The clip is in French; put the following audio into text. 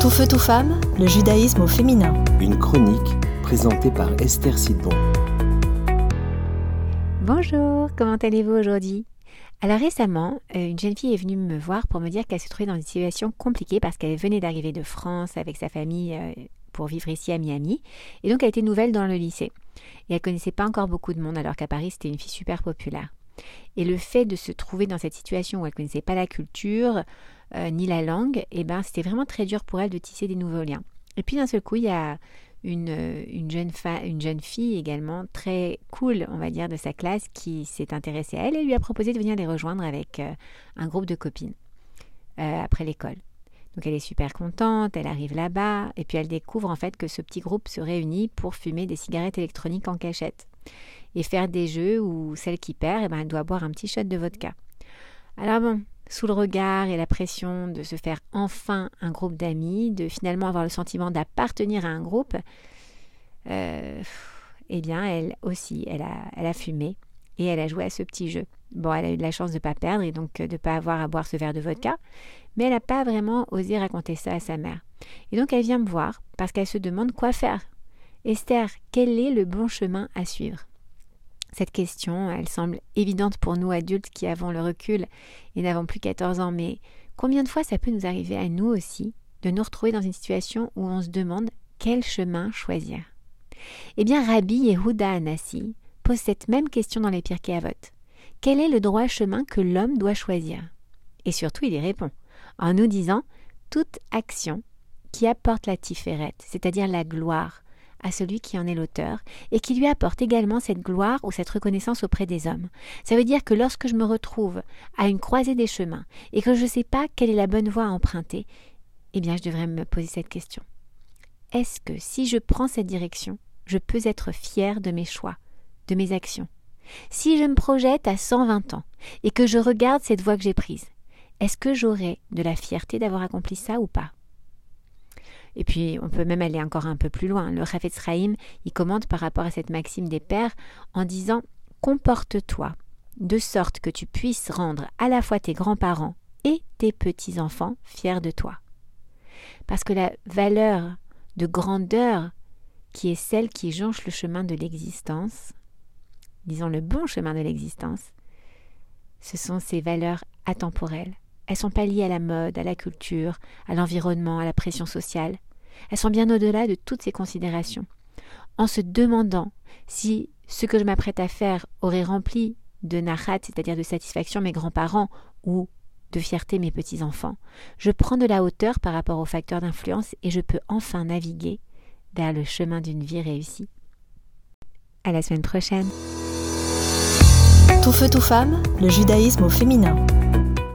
Tout feu, tout femme, le judaïsme au féminin. Une chronique présentée par Esther Sidbon. Bonjour, comment allez-vous aujourd'hui? Alors récemment, euh, une jeune fille est venue me voir pour me dire qu'elle se trouvait dans une situation compliquée parce qu'elle venait d'arriver de France avec sa famille euh, pour vivre ici à Miami. Et donc elle était nouvelle dans le lycée. Et elle connaissait pas encore beaucoup de monde alors qu'à Paris c'était une fille super populaire. Et le fait de se trouver dans cette situation où elle connaissait pas la culture euh, ni la langue, eh ben c'était vraiment très dur pour elle de tisser des nouveaux liens. Et puis d'un seul coup, il y a une, une, jeune une jeune fille également très cool, on va dire, de sa classe qui s'est intéressée à elle et lui a proposé de venir les rejoindre avec euh, un groupe de copines euh, après l'école. Donc elle est super contente, elle arrive là-bas et puis elle découvre en fait que ce petit groupe se réunit pour fumer des cigarettes électroniques en cachette et faire des jeux où celle qui perd, eh ben, elle doit boire un petit shot de vodka. Alors bon, sous le regard et la pression de se faire enfin un groupe d'amis, de finalement avoir le sentiment d'appartenir à un groupe, euh, eh bien, elle aussi, a, elle a fumé et elle a joué à ce petit jeu. Bon, elle a eu de la chance de ne pas perdre et donc de ne pas avoir à boire ce verre de vodka, mais elle n'a pas vraiment osé raconter ça à sa mère. Et donc elle vient me voir parce qu'elle se demande quoi faire. Esther, quel est le bon chemin à suivre? Cette question, elle semble évidente pour nous adultes qui avons le recul et n'avons plus 14 ans, mais combien de fois ça peut nous arriver à nous aussi de nous retrouver dans une situation où on se demande quel chemin choisir? Eh bien, Rabbi Yehuda Anassi pose cette même question dans les Pirkei Avot. Quel est le droit chemin que l'homme doit choisir? Et surtout, il y répond en nous disant toute action qui apporte la tiferet, c'est-à-dire la gloire, à celui qui en est l'auteur, et qui lui apporte également cette gloire ou cette reconnaissance auprès des hommes. Ça veut dire que lorsque je me retrouve à une croisée des chemins, et que je ne sais pas quelle est la bonne voie à emprunter, eh bien je devrais me poser cette question. Est-ce que si je prends cette direction, je peux être fier de mes choix, de mes actions? Si je me projette à 120 ans, et que je regarde cette voie que j'ai prise, est-ce que j'aurai de la fierté d'avoir accompli ça ou pas? Et puis, on peut même aller encore un peu plus loin. Le Chafetz Chaim, il commente par rapport à cette maxime des pères en disant Comporte-toi de sorte que tu puisses rendre à la fois tes grands-parents et tes petits-enfants fiers de toi. Parce que la valeur de grandeur qui est celle qui jonche le chemin de l'existence, disons le bon chemin de l'existence, ce sont ces valeurs atemporelles, elles sont pas liées à la mode, à la culture, à l'environnement, à la pression sociale. Elles sont bien au-delà de toutes ces considérations. En se demandant si ce que je m'apprête à faire aurait rempli de nahat, c'est-à-dire de satisfaction mes grands-parents, ou de fierté mes petits-enfants, je prends de la hauteur par rapport aux facteurs d'influence et je peux enfin naviguer vers le chemin d'une vie réussie. À la semaine prochaine. Tout feu, tout femme, le judaïsme au féminin.